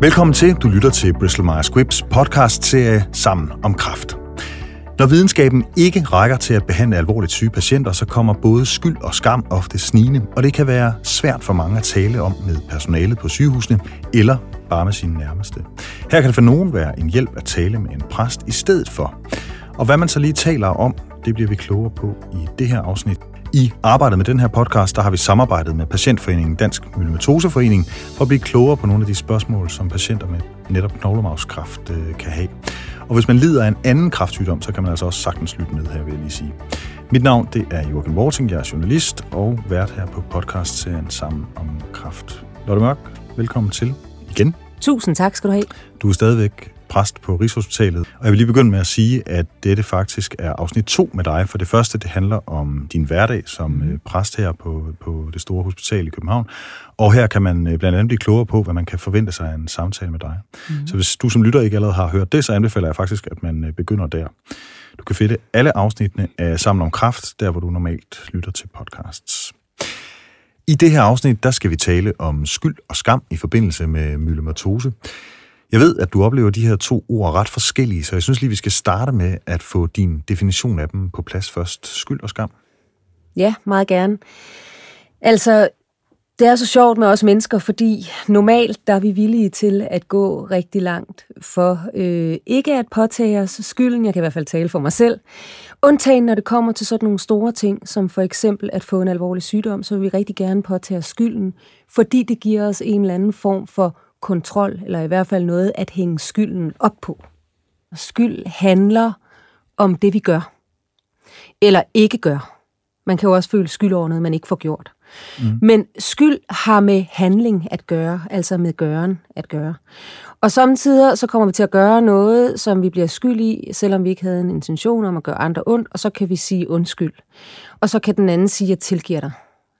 Velkommen til. Du lytter til Bristol Myers Squibbs podcast-serie Sammen om Kraft. Når videnskaben ikke rækker til at behandle alvorligt syge patienter, så kommer både skyld og skam ofte snigende, og det kan være svært for mange at tale om med personalet på sygehusene eller bare med sine nærmeste. Her kan det for nogen være en hjælp at tale med en præst i stedet for. Og hvad man så lige taler om, det bliver vi klogere på i det her afsnit. I arbejdet med den her podcast, der har vi samarbejdet med Patientforeningen Dansk Myelomatoseforening for at blive klogere på nogle af de spørgsmål, som patienter med netop knoglemavskræft øh, kan have. Og hvis man lider af en anden kræftsygdom, så kan man altså også sagtens lytte med her, vil jeg lige sige. Mit navn det er Joachim Worting, jeg er journalist og vært her på podcastserien Sammen om kræft. Lotte Mørk, velkommen til igen. Tusind tak skal du have. Du er stadigvæk præst på Rigshospitalet. Og jeg vil lige begynde med at sige, at dette faktisk er afsnit to med dig. For det første, det handler om din hverdag som mm. Øh, præst her på, på det store hospital i København. Og her kan man øh, blandt andet blive klogere på, hvad man kan forvente sig af en samtale med dig. Mm. Så hvis du som lytter ikke allerede har hørt det, så anbefaler jeg faktisk, at man øh, begynder der. Du kan finde alle afsnittene af Sammen om Kraft, der hvor du normalt lytter til podcasts. I det her afsnit, der skal vi tale om skyld og skam i forbindelse med myelomatose. Jeg ved, at du oplever de her to ord ret forskellige, så jeg synes lige, vi skal starte med at få din definition af dem på plads først. Skyld og skam. Ja, meget gerne. Altså, det er så sjovt med os mennesker, fordi normalt der er vi villige til at gå rigtig langt for øh, ikke at påtage os skylden, jeg kan i hvert fald tale for mig selv, undtagen når det kommer til sådan nogle store ting, som for eksempel at få en alvorlig sygdom, så vil vi rigtig gerne påtage os skylden, fordi det giver os en eller anden form for kontrol, eller i hvert fald noget at hænge skylden op på. Skyld handler om det, vi gør, eller ikke gør. Man kan jo også føle skyld over noget, man ikke får gjort. Mm. Men skyld har med handling at gøre, altså med gøren at gøre. Og samtidig så kommer vi til at gøre noget, som vi bliver skyld i, selvom vi ikke havde en intention om at gøre andre ondt, og så kan vi sige undskyld. Og så kan den anden sige, at jeg tilgiver dig.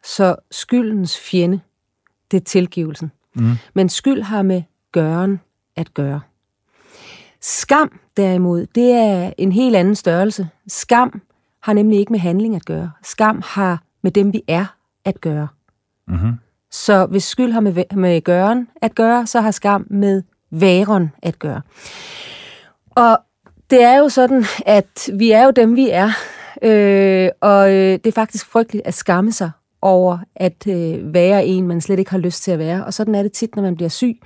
Så skyldens fjende, det er tilgivelsen. Mm. Men skyld har med gøren at gøre. Skam derimod, det er en helt anden størrelse. Skam har nemlig ikke med handling at gøre. Skam har med dem, vi er, at gøre. Mm-hmm. Så hvis skyld har med, med gøren at gøre, så har skam med væren at gøre. Og det er jo sådan, at vi er jo dem, vi er. Øh, og øh, det er faktisk frygteligt at skamme sig over at øh, være en, man slet ikke har lyst til at være. Og sådan er det tit, når man bliver syg.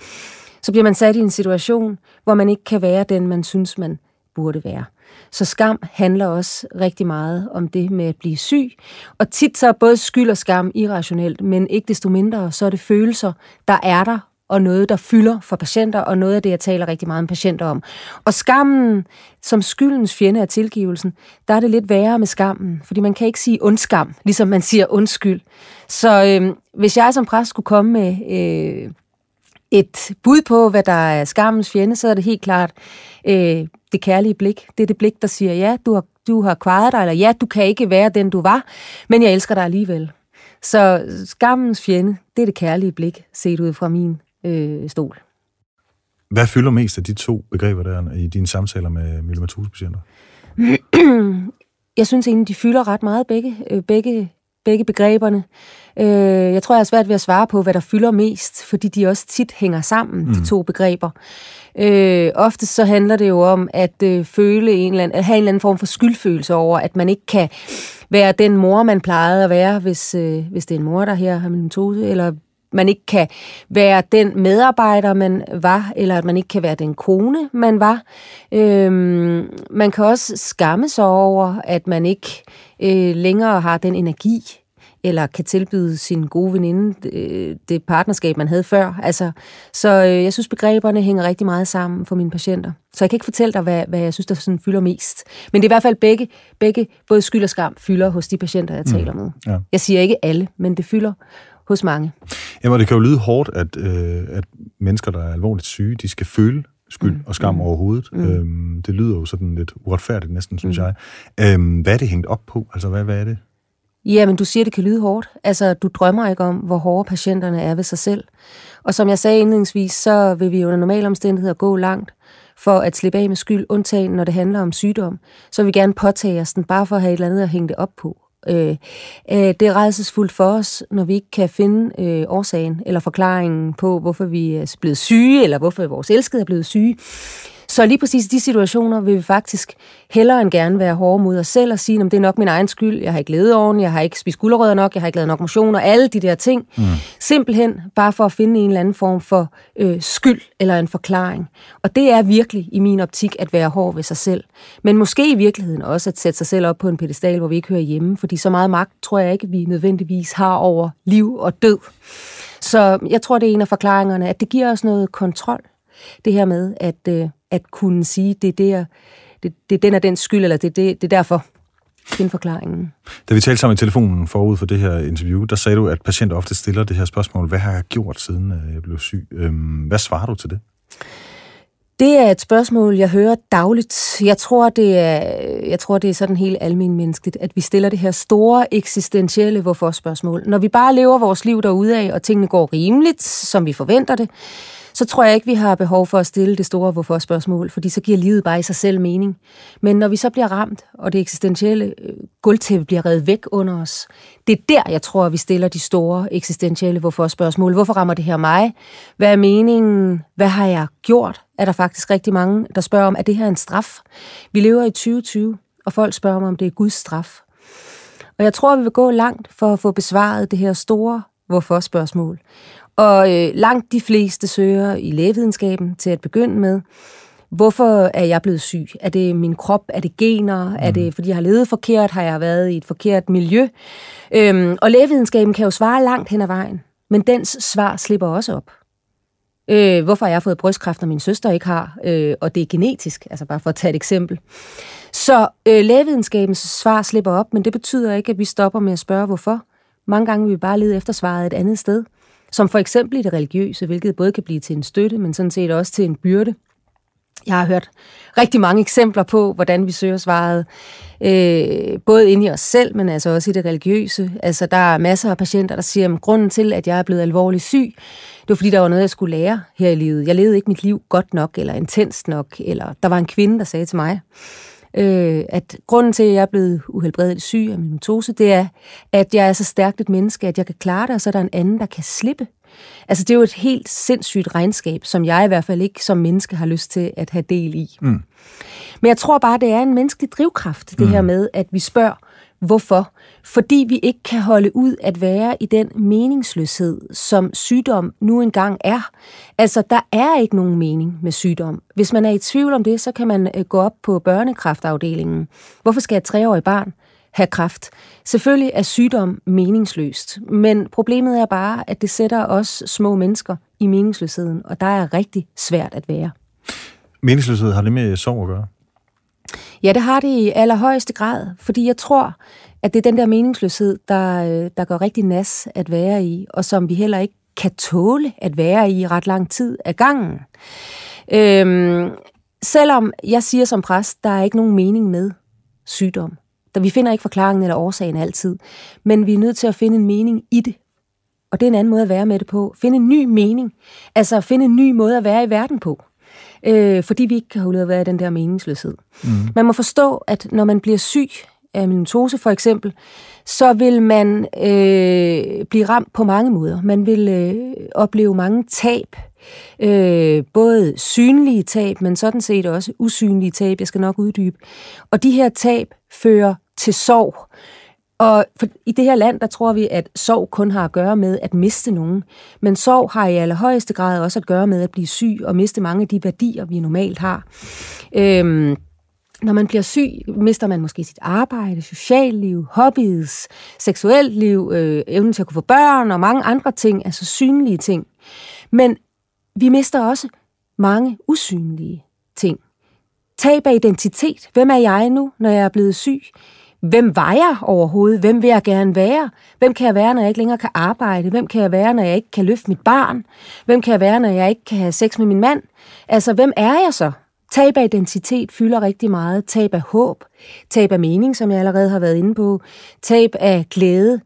Så bliver man sat i en situation, hvor man ikke kan være den, man synes, man burde være. Så skam handler også rigtig meget om det med at blive syg. Og tit så er både skyld og skam irrationelt, men ikke desto mindre, så er det følelser, der er der, og noget, der fylder for patienter, og noget af det, jeg taler rigtig meget med patienter om. Og skammen, som skyldens fjende af tilgivelsen, der er det lidt værre med skammen, fordi man kan ikke sige ondskam, ligesom man siger undskyld. Så øh, hvis jeg som præst skulle komme med øh, et bud på, hvad der er skammens fjende, så er det helt klart øh, det kærlige blik. Det er det blik, der siger, ja, du har, du har kvaret dig, eller ja, du kan ikke være den, du var, men jeg elsker dig alligevel. Så skammens fjende, det er det kærlige blik, set ud fra min øh, stol. Hvad fylder mest af de to begreber der i dine samtaler med myelomatose-patienter? Jeg synes egentlig, de fylder ret meget begge, øh, begge, begge begreberne. Øh, jeg tror, jeg er svært ved at svare på, hvad der fylder mest, fordi de også tit hænger sammen, mm. de to begreber. Øh, ofte så handler det jo om at øh, føle en eller anden, at have en eller anden form for skyldfølelse over, at man ikke kan være den mor, man plejede at være, hvis, øh, hvis det er en mor, der her har myelomatose, eller man ikke kan være den medarbejder, man var, eller at man ikke kan være den kone, man var. Øhm, man kan også skamme sig over, at man ikke øh, længere har den energi, eller kan tilbyde sin gode veninde øh, det partnerskab, man havde før. Altså, så øh, jeg synes, begreberne hænger rigtig meget sammen for mine patienter. Så jeg kan ikke fortælle dig, hvad, hvad jeg synes, der sådan fylder mest. Men det er i hvert fald begge, begge både skyld og skam, fylder hos de patienter, jeg taler mm. med. Ja. Jeg siger ikke alle, men det fylder hos mange. Jamen, det kan jo lyde hårdt, at, øh, at mennesker, der er alvorligt syge, de skal føle skyld mm. og skam mm. overhovedet. Mm. Øhm, det lyder jo sådan lidt uretfærdigt næsten, synes mm. jeg. Øhm, hvad er det hængt op på? Altså, hvad, hvad er det? Jamen, du siger, det kan lyde hårdt. Altså, du drømmer ikke om, hvor hårde patienterne er ved sig selv. Og som jeg sagde indledningsvis, så vil vi under normale omstændigheder gå langt for at slippe af med skyld, undtagen når det handler om sygdom. Så vil vi gerne påtage os den, bare for at have et eller andet at hænge det op på. Øh, øh, det er redselsfuldt for os, når vi ikke kan finde øh, årsagen eller forklaringen på, hvorfor vi er blevet syge, eller hvorfor vores elskede er blevet syge. Så lige præcis i de situationer vil vi faktisk hellere end gerne være hårde mod os selv og sige, at det er nok min egen skyld, jeg har ikke levet ordentligt, jeg har ikke spist gulerødder nok, jeg har ikke lavet nok motion og alle de der ting. Mm. Simpelthen bare for at finde en eller anden form for øh, skyld eller en forklaring. Og det er virkelig i min optik at være hård ved sig selv. Men måske i virkeligheden også at sætte sig selv op på en pedestal, hvor vi ikke hører hjemme, fordi så meget magt tror jeg ikke, vi nødvendigvis har over liv og død. Så jeg tror, det er en af forklaringerne, at det giver os noget kontrol. Det her med, at øh, at kunne sige, det er, der, det, det er den og den skyld, eller det, det, det er derfor. Finde forklaringen. Da vi talte sammen i telefonen forud for det her interview, der sagde du, at patienter ofte stiller det her spørgsmål, hvad har jeg gjort, siden øh, jeg blev syg? Øhm, hvad svarer du til det? Det er et spørgsmål, jeg hører dagligt. Jeg tror, det er, jeg tror, det er sådan helt almindeligt menneskeligt, at vi stiller det her store eksistentielle hvorfor-spørgsmål. Når vi bare lever vores liv derude af, og tingene går rimeligt, som vi forventer det, så tror jeg ikke, vi har behov for at stille det store hvorfor-spørgsmål, fordi så giver livet bare i sig selv mening. Men når vi så bliver ramt, og det eksistentielle øh, guldtæppe bliver revet væk under os, det er der, jeg tror, vi stiller de store eksistentielle hvorfor-spørgsmål. Hvorfor rammer det her mig? Hvad er meningen? Hvad har jeg gjort? Er der faktisk rigtig mange, der spørger om, er det her en straf? Vi lever i 2020, og folk spørger mig, om det er Guds straf. Og jeg tror, vi vil gå langt for at få besvaret det her store hvorfor-spørgsmål. Og øh, langt de fleste søger i lægevidenskaben til at begynde med. Hvorfor er jeg blevet syg? Er det min krop? Er det gener? Mm. Er det, fordi jeg har levet forkert? Har jeg været i et forkert miljø? Øhm, og lægevidenskaben kan jo svare langt hen ad vejen. Men dens svar slipper også op. Øh, hvorfor har jeg fået brystkræft, når min søster ikke har? Øh, og det er genetisk, altså bare for at tage et eksempel. Så øh, lægevidenskabens svar slipper op, men det betyder ikke, at vi stopper med at spørge, hvorfor. Mange gange vil vi bare lede efter svaret et andet sted som for eksempel i det religiøse, hvilket både kan blive til en støtte, men sådan set også til en byrde. Jeg har hørt rigtig mange eksempler på, hvordan vi søger svaret, øh, både inde i os selv, men altså også i det religiøse. Altså, der er masser af patienter, der siger, at grunden til, at jeg er blevet alvorligt syg, det var fordi, der var noget, jeg skulle lære her i livet. Jeg levede ikke mit liv godt nok, eller intenst nok, eller der var en kvinde, der sagde til mig, øh, at grunden til, at jeg er blevet uhelbredeligt syg af min mitose, det er, at jeg er så stærkt et menneske, at jeg kan klare det, og så er der en anden, der kan slippe. Altså, det er jo et helt sindssygt regnskab, som jeg i hvert fald ikke som menneske har lyst til at have del i. Mm. Men jeg tror bare, det er en menneskelig drivkraft, det mm. her med, at vi spørger, Hvorfor? Fordi vi ikke kan holde ud at være i den meningsløshed, som sygdom nu engang er. Altså, der er ikke nogen mening med sygdom. Hvis man er i tvivl om det, så kan man øh, gå op på børnekraftafdelingen. Hvorfor skal et treårigt barn have kræft? Selvfølgelig er sygdom meningsløst, men problemet er bare, at det sætter os små mennesker i meningsløsheden, og der er rigtig svært at være. Meningsløshed har det med sorg at gøre? Ja, det har det i allerhøjeste grad, fordi jeg tror, at det er den der meningsløshed, der, øh, der går rigtig nas at være i, og som vi heller ikke kan tåle at være i ret lang tid af gangen. Øhm, selvom jeg siger som præst, der er ikke nogen mening med sygdom. Da vi finder ikke forklaringen eller årsagen altid, men vi er nødt til at finde en mening i det. Og det er en anden måde at være med det på. Finde en ny mening. Altså finde en ny måde at være i verden på øh, fordi vi ikke kan holde ud at være den der meningsløshed. Mm. Man må forstå, at når man bliver syg af meninose for eksempel, så vil man øh, blive ramt på mange måder. Man vil øh, opleve mange tab, øh, både synlige tab, men sådan set også usynlige tab, jeg skal nok uddybe. Og de her tab fører til sorg. Og for, i det her land, der tror vi, at sorg kun har at gøre med at miste nogen. Men sorg har i allerhøjeste grad også at gøre med at blive syg og miste mange af de værdier, vi normalt har. Øhm, når man bliver syg, mister man måske sit arbejde, socialliv, hobbies, seksuelt liv, øh, evnen til at kunne få børn og mange andre ting, altså synlige ting. Men vi mister også mange usynlige ting. Tab af identitet. Hvem er jeg nu, når jeg er blevet syg? Hvem var jeg overhovedet? Hvem vil jeg gerne være? Hvem kan jeg være, når jeg ikke længere kan arbejde? Hvem kan jeg være, når jeg ikke kan løfte mit barn? Hvem kan jeg være, når jeg ikke kan have sex med min mand? Altså, hvem er jeg så? Tab af identitet fylder rigtig meget. Tab af håb. Tab af mening, som jeg allerede har været inde på. Tab af glæde.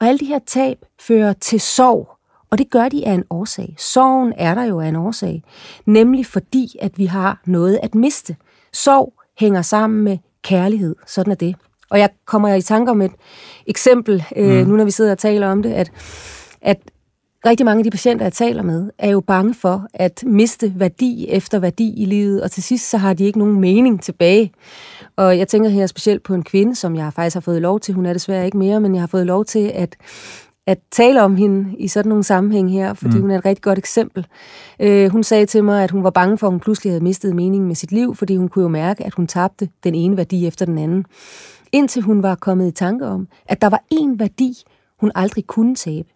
Og alle de her tab fører til sorg. Og det gør de af en årsag. Sorgen er der jo af en årsag. Nemlig fordi, at vi har noget at miste. Sorg hænger sammen med kærlighed. Sådan er det. Og jeg kommer i tanke om et eksempel, øh, mm. nu når vi sidder og taler om det, at, at rigtig mange af de patienter, jeg taler med, er jo bange for at miste værdi efter værdi i livet, og til sidst så har de ikke nogen mening tilbage. Og jeg tænker her specielt på en kvinde, som jeg faktisk har fået lov til, hun er desværre ikke mere, men jeg har fået lov til at at tale om hende i sådan nogle sammenhæng her, fordi mm. hun er et rigtig godt eksempel. Øh, hun sagde til mig, at hun var bange for, at hun pludselig havde mistet meningen med sit liv, fordi hun kunne jo mærke, at hun tabte den ene værdi efter den anden. Indtil hun var kommet i tanke om, at der var én værdi, hun aldrig kunne tabe.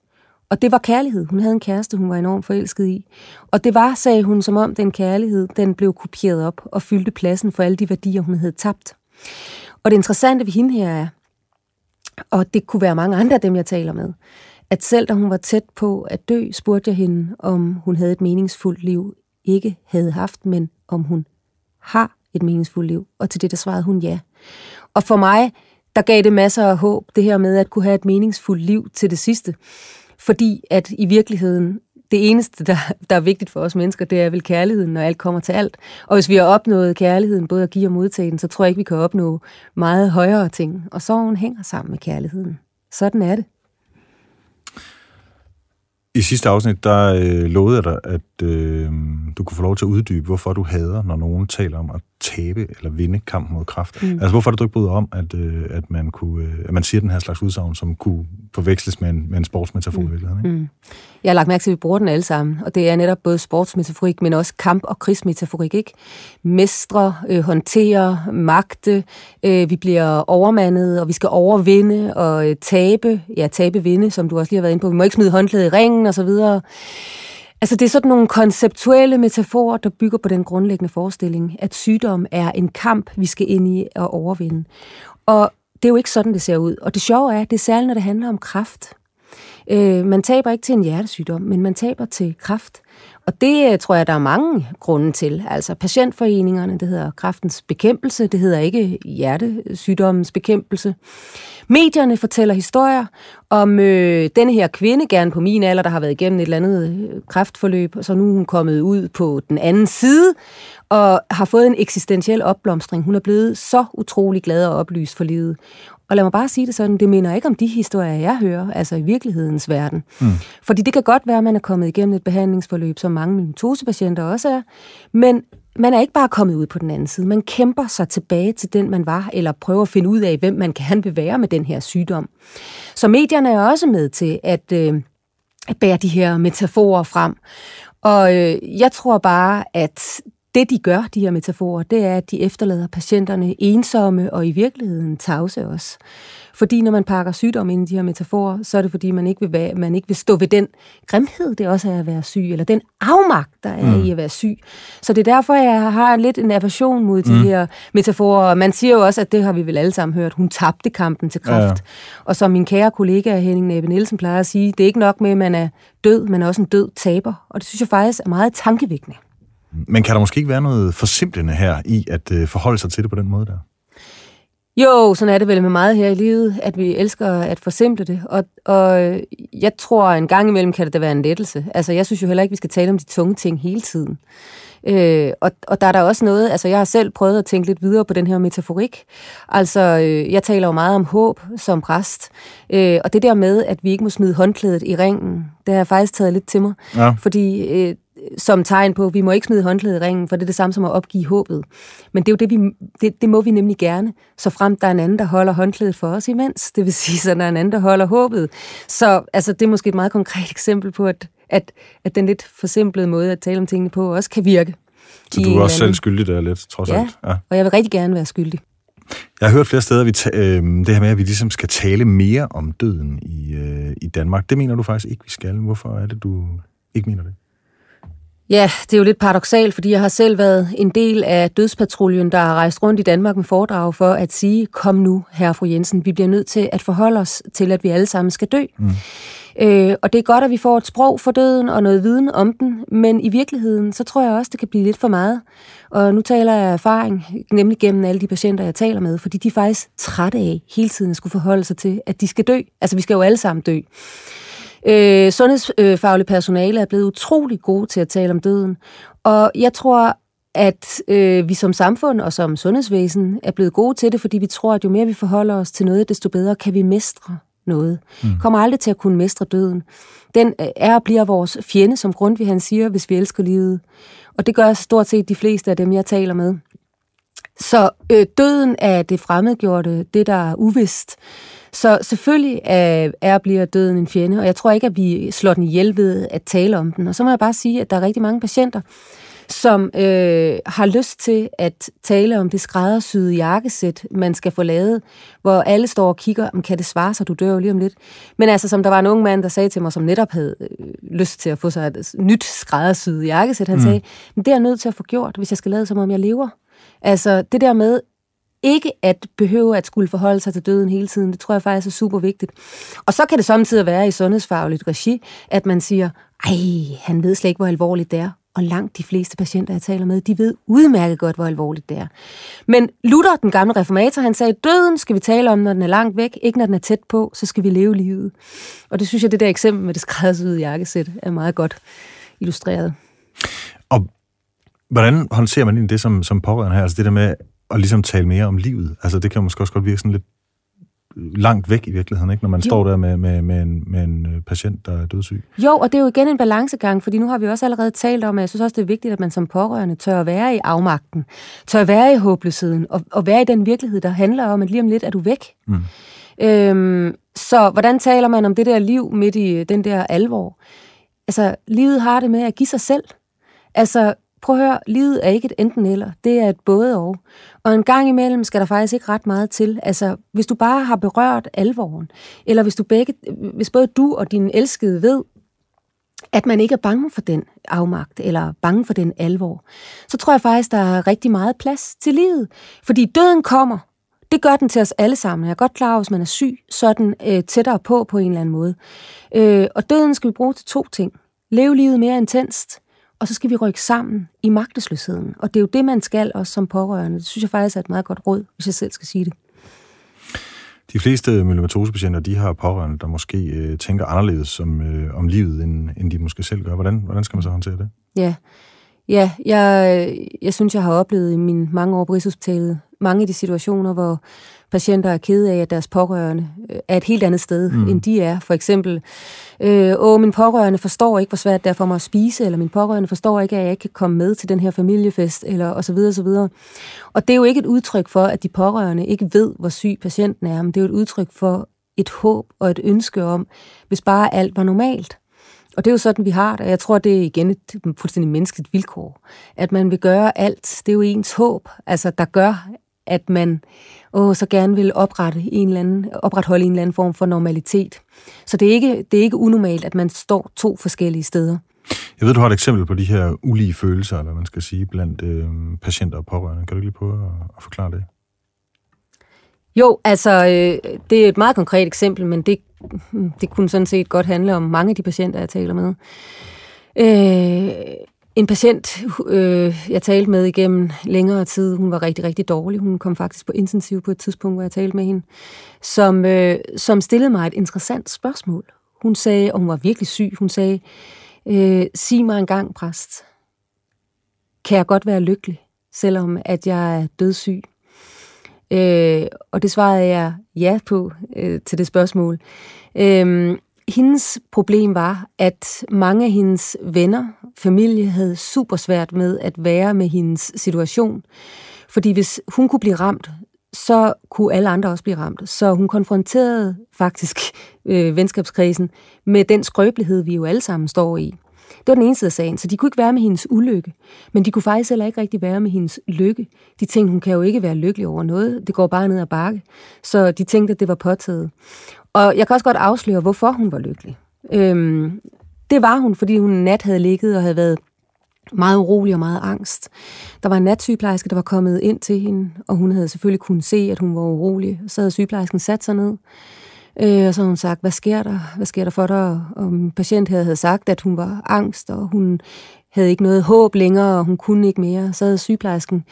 Og det var kærlighed. Hun havde en kæreste, hun var enormt forelsket i. Og det var, sagde hun, som om den kærlighed, den blev kopieret op og fyldte pladsen for alle de værdier, hun havde tabt. Og det interessante ved hende her er, og det kunne være mange andre af dem, jeg taler med, at selv da hun var tæt på at dø, spurgte jeg hende, om hun havde et meningsfuldt liv, ikke havde haft, men om hun har et meningsfuldt liv. Og til det, der svarede hun ja. Og for mig, der gav det masser af håb, det her med at kunne have et meningsfuldt liv til det sidste. Fordi at i virkeligheden, det eneste, der, der er vigtigt for os mennesker, det er vel kærligheden, når alt kommer til alt. Og hvis vi har opnået kærligheden, både at give og modtage den, så tror jeg ikke, vi kan opnå meget højere ting. Og sorgen hænger sammen med kærligheden. Sådan er det. I sidste afsnit, der øh, lovede jeg dig, at øh, du kunne få lov til at uddybe, hvorfor du hader, når nogen taler om at tabe eller vinde kampen mod kraft. Mm. Altså, hvorfor er det, du ikke bryder om, at, øh, at, man kunne, øh, at man siger den her slags udsagn, som kunne forveksles med en, med en sportsmetafor mm. i virkeligheden? Ikke? Mm. Jeg har lagt mærke til, at vi bruger den alle sammen, og det er netop både sportsmetaforik, men også kamp- og krigsmetaforik. Ikke? Mestre, øh, håndtere, magte, øh, vi bliver overmandet, og vi skal overvinde og øh, tabe. Ja, tabe, vinde, som du også lige har været inde på. Vi må ikke smide håndklæde i ringen, og så videre. Altså det er sådan nogle konceptuelle metaforer, der bygger på den grundlæggende forestilling, at sygdom er en kamp, vi skal ind i og overvinde. Og det er jo ikke sådan, det ser ud. Og det sjove er, det er særligt, når det handler om kraft. Øh, man taber ikke til en hjertesygdom, men man taber til kraft. Og det øh, tror jeg, der er mange grunde til. Altså patientforeningerne, det hedder kraftens bekæmpelse, det hedder ikke hjertesygdommens bekæmpelse. Medierne fortæller historier om øh, denne her kvinde, gerne på min alder, der har været igennem et eller andet øh, kræftforløb, og så nu er hun kommet ud på den anden side, og har fået en eksistentiel opblomstring. Hun er blevet så utrolig glad og oplyst for livet. Og lad mig bare sige det sådan, det minder ikke om de historier, jeg hører, altså i virkelighedens verden. Mm. Fordi det kan godt være, at man er kommet igennem et behandlingsforløb, som mange mitosepatienter også er, men man er ikke bare kommet ud på den anden side. Man kæmper sig tilbage til den, man var, eller prøver at finde ud af, hvem man kan vil være med den her sygdom. Så medierne er også med til at, øh, at bære de her metaforer frem. Og øh, jeg tror bare, at det, de gør, de her metaforer, det er, at de efterlader patienterne ensomme og i virkeligheden tavse også. Fordi når man pakker sygdom ind i de her metaforer, så er det fordi, man ikke vil, være, man ikke vil stå ved den grimhed, det også er at være syg, eller den afmagt, der er mm. i at være syg. Så det er derfor, jeg har lidt en aversion mod de mm. her metaforer. Man siger jo også, at det har vi vel alle sammen hørt, hun tabte kampen til kræft. Ja, ja. Og som min kære kollega Henning Næbe Nielsen plejer at sige, det er ikke nok med, at man er død, man er også en død taber. Og det synes jeg faktisk er meget tankevækkende. Men kan der måske ikke være noget forsimplende her i at øh, forholde sig til det på den måde der? Jo, sådan er det vel med meget her i livet, at vi elsker at forsimple det. Og, og jeg tror, en gang imellem kan det da være en lettelse. Altså, jeg synes jo heller ikke, vi skal tale om de tunge ting hele tiden. Øh, og, og der er der også noget, altså jeg har selv prøvet at tænke lidt videre på den her metaforik. Altså, øh, jeg taler jo meget om håb som præst, øh, og det der med, at vi ikke må smide håndklædet i ringen, det har jeg faktisk taget lidt til mig. Ja. Fordi øh, som tegn på, at vi må ikke smide håndklædet i ringen, for det er det samme som at opgive håbet. Men det er jo det, vi, det, det må vi nemlig gerne, så frem der er en anden, der holder håndklædet for os imens. Det vil sige, så der er en anden, der holder håbet. Så altså, det er måske et meget konkret eksempel på, at, at, at den lidt forsimplede måde at tale om tingene på også kan virke. Så du er også selv skyldig der lidt, trods ja, alt? Ja, og jeg vil rigtig gerne være skyldig. Jeg har hørt flere steder, at vi øh, det her med, at vi ligesom skal tale mere om døden i, øh, i Danmark. Det mener du faktisk ikke, vi skal. Hvorfor er det, du ikke mener det? Ja, det er jo lidt paradoxalt, fordi jeg har selv været en del af dødspatruljen, der har rejst rundt i Danmark med foredrag for at sige, kom nu, herre fru Jensen, vi bliver nødt til at forholde os til, at vi alle sammen skal dø. Mm. Øh, og det er godt, at vi får et sprog for døden og noget viden om den, men i virkeligheden, så tror jeg også, det kan blive lidt for meget. Og nu taler jeg af erfaring, nemlig gennem alle de patienter, jeg taler med, fordi de er faktisk trætte af hele tiden at skulle forholde sig til, at de skal dø. Altså, vi skal jo alle sammen dø. Øh, sundhedsfaglig personale er blevet utrolig gode til at tale om døden. Og jeg tror, at øh, vi som samfund og som sundhedsvæsen er blevet gode til det, fordi vi tror, at jo mere vi forholder os til noget, desto bedre kan vi mestre noget. Mm. Kommer aldrig til at kunne mestre døden. Den øh, er og bliver vores fjende, som Grundtvig han siger, hvis vi elsker livet. Og det gør stort set de fleste af dem, jeg taler med. Så øh, døden er det fremmedgjorte, det der er uvist. Så selvfølgelig er, er bliver døden en fjende, og jeg tror ikke, at vi slår den ihjel ved at tale om den. Og så må jeg bare sige, at der er rigtig mange patienter, som øh, har lyst til at tale om det skræddersyede jakkesæt, man skal få lavet, hvor alle står og kigger, om kan det svare sig, du dør jo lige om lidt. Men altså, som der var en ung mand, der sagde til mig, som netop havde øh, lyst til at få sig et nyt skræddersyet jakkesæt, han mm. sagde, men det er jeg nødt til at få gjort, hvis jeg skal lade som om jeg lever. Altså, det der med ikke at behøve at skulle forholde sig til døden hele tiden, det tror jeg faktisk er super vigtigt. Og så kan det samtidig være i sundhedsfagligt regi, at man siger, ej, han ved slet ikke, hvor alvorligt det er. Og langt de fleste patienter, jeg taler med, de ved udmærket godt, hvor alvorligt det er. Men Luther, den gamle reformator, han sagde, døden skal vi tale om, når den er langt væk, ikke når den er tæt på, så skal vi leve livet. Og det synes jeg, det der eksempel med det skræddersyede jakkesæt er meget godt illustreret. Hvordan håndterer man egentlig det som, som pårørende her? Altså det der med at ligesom tale mere om livet. Altså det kan måske også godt virke sådan lidt langt væk i virkeligheden, ikke? når man jo. står der med, med, med, en, med en øh, patient, der er dødssyg. Jo, og det er jo igen en balancegang, fordi nu har vi også allerede talt om, at jeg synes også, det er vigtigt, at man som pårørende tør at være i afmagten, tør at være i håbløsheden, og, og være i den virkelighed, der handler om, at lige om lidt er du væk. Mm. Øhm, så hvordan taler man om det der liv midt i den der alvor? Altså, livet har det med at give sig selv. Altså, prøv at høre, livet er ikke et enten eller, det er et både og. Og en gang imellem skal der faktisk ikke ret meget til. Altså, hvis du bare har berørt alvoren, eller hvis, du begge, hvis både du og din elskede ved, at man ikke er bange for den afmagt, eller bange for den alvor, så tror jeg faktisk, der er rigtig meget plads til livet. Fordi døden kommer, det gør den til os alle sammen. Jeg er godt klar over, hvis man er syg, så er den øh, tættere på på en eller anden måde. Øh, og døden skal vi bruge til to ting. Leve livet mere intenst, og så skal vi rykke sammen i magtesløsheden. Og det er jo det, man skal også som pårørende. Det synes jeg faktisk er et meget godt råd, hvis jeg selv skal sige det. De fleste myelomatosepatienter, de har pårørende, der måske øh, tænker anderledes om, øh, om livet, end, end de måske selv gør. Hvordan, hvordan skal man så håndtere det? Ja, ja jeg, jeg synes, jeg har oplevet i mine mange år på Rigshospitalet mange af de situationer, hvor patienter er kede af, at deres pårørende øh, er et helt andet sted, mm. end de er. For eksempel, øh, åh, min pårørende forstår ikke, hvor svært det er for mig at spise, eller min pårørende forstår ikke, at jeg ikke kan komme med til den her familiefest, eller og så videre, og så videre. Og det er jo ikke et udtryk for, at de pårørende ikke ved, hvor syg patienten er, men det er jo et udtryk for et håb og et ønske om, hvis bare alt var normalt. Og det er jo sådan, vi har det. Jeg tror, det er igen et fuldstændig menneskeligt vilkår. At man vil gøre alt. Det er jo ens håb, altså, der gør, at man åh, så gerne vil oprette en eller anden, opretholde en eller anden form for normalitet. Så det er, ikke, det er ikke unormalt, at man står to forskellige steder. Jeg ved, du har et eksempel på de her ulige følelser, eller man skal sige, blandt øh, patienter og pårørende. Kan du ikke lige prøve at, at forklare det? Jo, altså, øh, det er et meget konkret eksempel, men det, Hmm, det kunne sådan set godt handle om mange af de patienter, jeg taler med. Øh, en patient, øh, jeg talte med igennem længere tid, hun var rigtig, rigtig dårlig. Hun kom faktisk på intensiv på et tidspunkt, hvor jeg talte med hende, som, øh, som stillede mig et interessant spørgsmål. Hun sagde, og hun var virkelig syg, hun sagde, øh, sig mig en gang, præst, kan jeg godt være lykkelig, selvom at jeg er dødssyg? Øh, og det svarede jeg ja på øh, til det spørgsmål. Øh, hendes problem var, at mange af hendes venner, familie, havde super svært med at være med hendes situation. Fordi hvis hun kunne blive ramt, så kunne alle andre også blive ramt. Så hun konfronterede faktisk øh, venskabskrisen med den skrøbelighed, vi jo alle sammen står i. Det var den ene side af sagen, så de kunne ikke være med hendes ulykke, men de kunne faktisk heller ikke rigtig være med hendes lykke. De tænkte, hun kan jo ikke være lykkelig over noget, det går bare ned ad bakke. Så de tænkte, at det var påtaget. Og jeg kan også godt afsløre, hvorfor hun var lykkelig. Øhm, det var hun, fordi hun en nat havde ligget og havde været meget urolig og meget angst. Der var en natsygeplejerske, der var kommet ind til hende, og hun havde selvfølgelig kunnet se, at hun var urolig. Så havde sygeplejersken sat sig ned, øh, og så havde hun sagt, hvad sker der? Hvad sker der for dig? Og patient patient havde sagt, at hun var angst, og hun havde ikke noget håb længere, og hun kunne ikke mere. Så havde sygeplejersken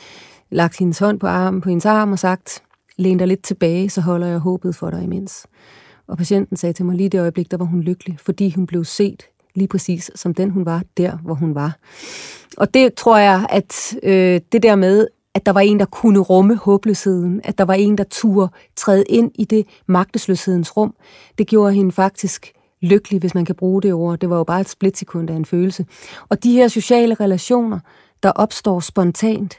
lagt hendes hånd på, armen, på hendes arm og sagt, læn dig lidt tilbage, så holder jeg håbet for dig imens. Og patienten sagde til mig lige det øjeblik, der var hun lykkelig, fordi hun blev set lige præcis som den, hun var der, hvor hun var. Og det tror jeg, at øh, det der med, at der var en, der kunne rumme håbløsheden, at der var en, der turde træde ind i det magtesløshedens rum, det gjorde hende faktisk lykkelig, hvis man kan bruge det ord. Det var jo bare et splitsekund af en følelse. Og de her sociale relationer, der opstår spontant,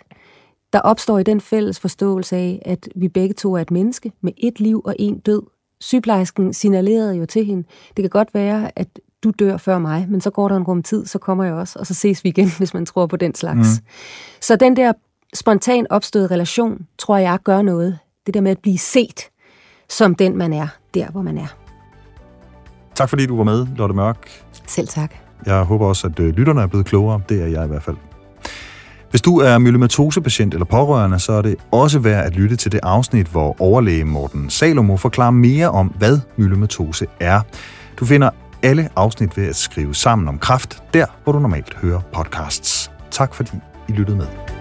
der opstår i den fælles forståelse af, at vi begge to er et menneske med et liv og en død. Sygeplejersken signalerede jo til hende, det kan godt være, at du dør før mig, men så går der en rum tid, så kommer jeg også, og så ses vi igen, hvis man tror på den slags. Mm. Så den der spontan opståede relation, tror jeg gør noget. Det der med at blive set som den, man er, der hvor man er. Tak fordi du var med, Lotte Mørk. Selv tak. Jeg håber også, at øh, lytterne er blevet klogere. Det er jeg i hvert fald. Hvis du er myelomatosepatient eller pårørende, så er det også værd at lytte til det afsnit, hvor overlæge Morten Salomo forklarer mere om, hvad myelomatose er. Du finder alle afsnit ved at skrive sammen om kraft, der hvor du normalt hører podcasts. Tak fordi I lyttede med.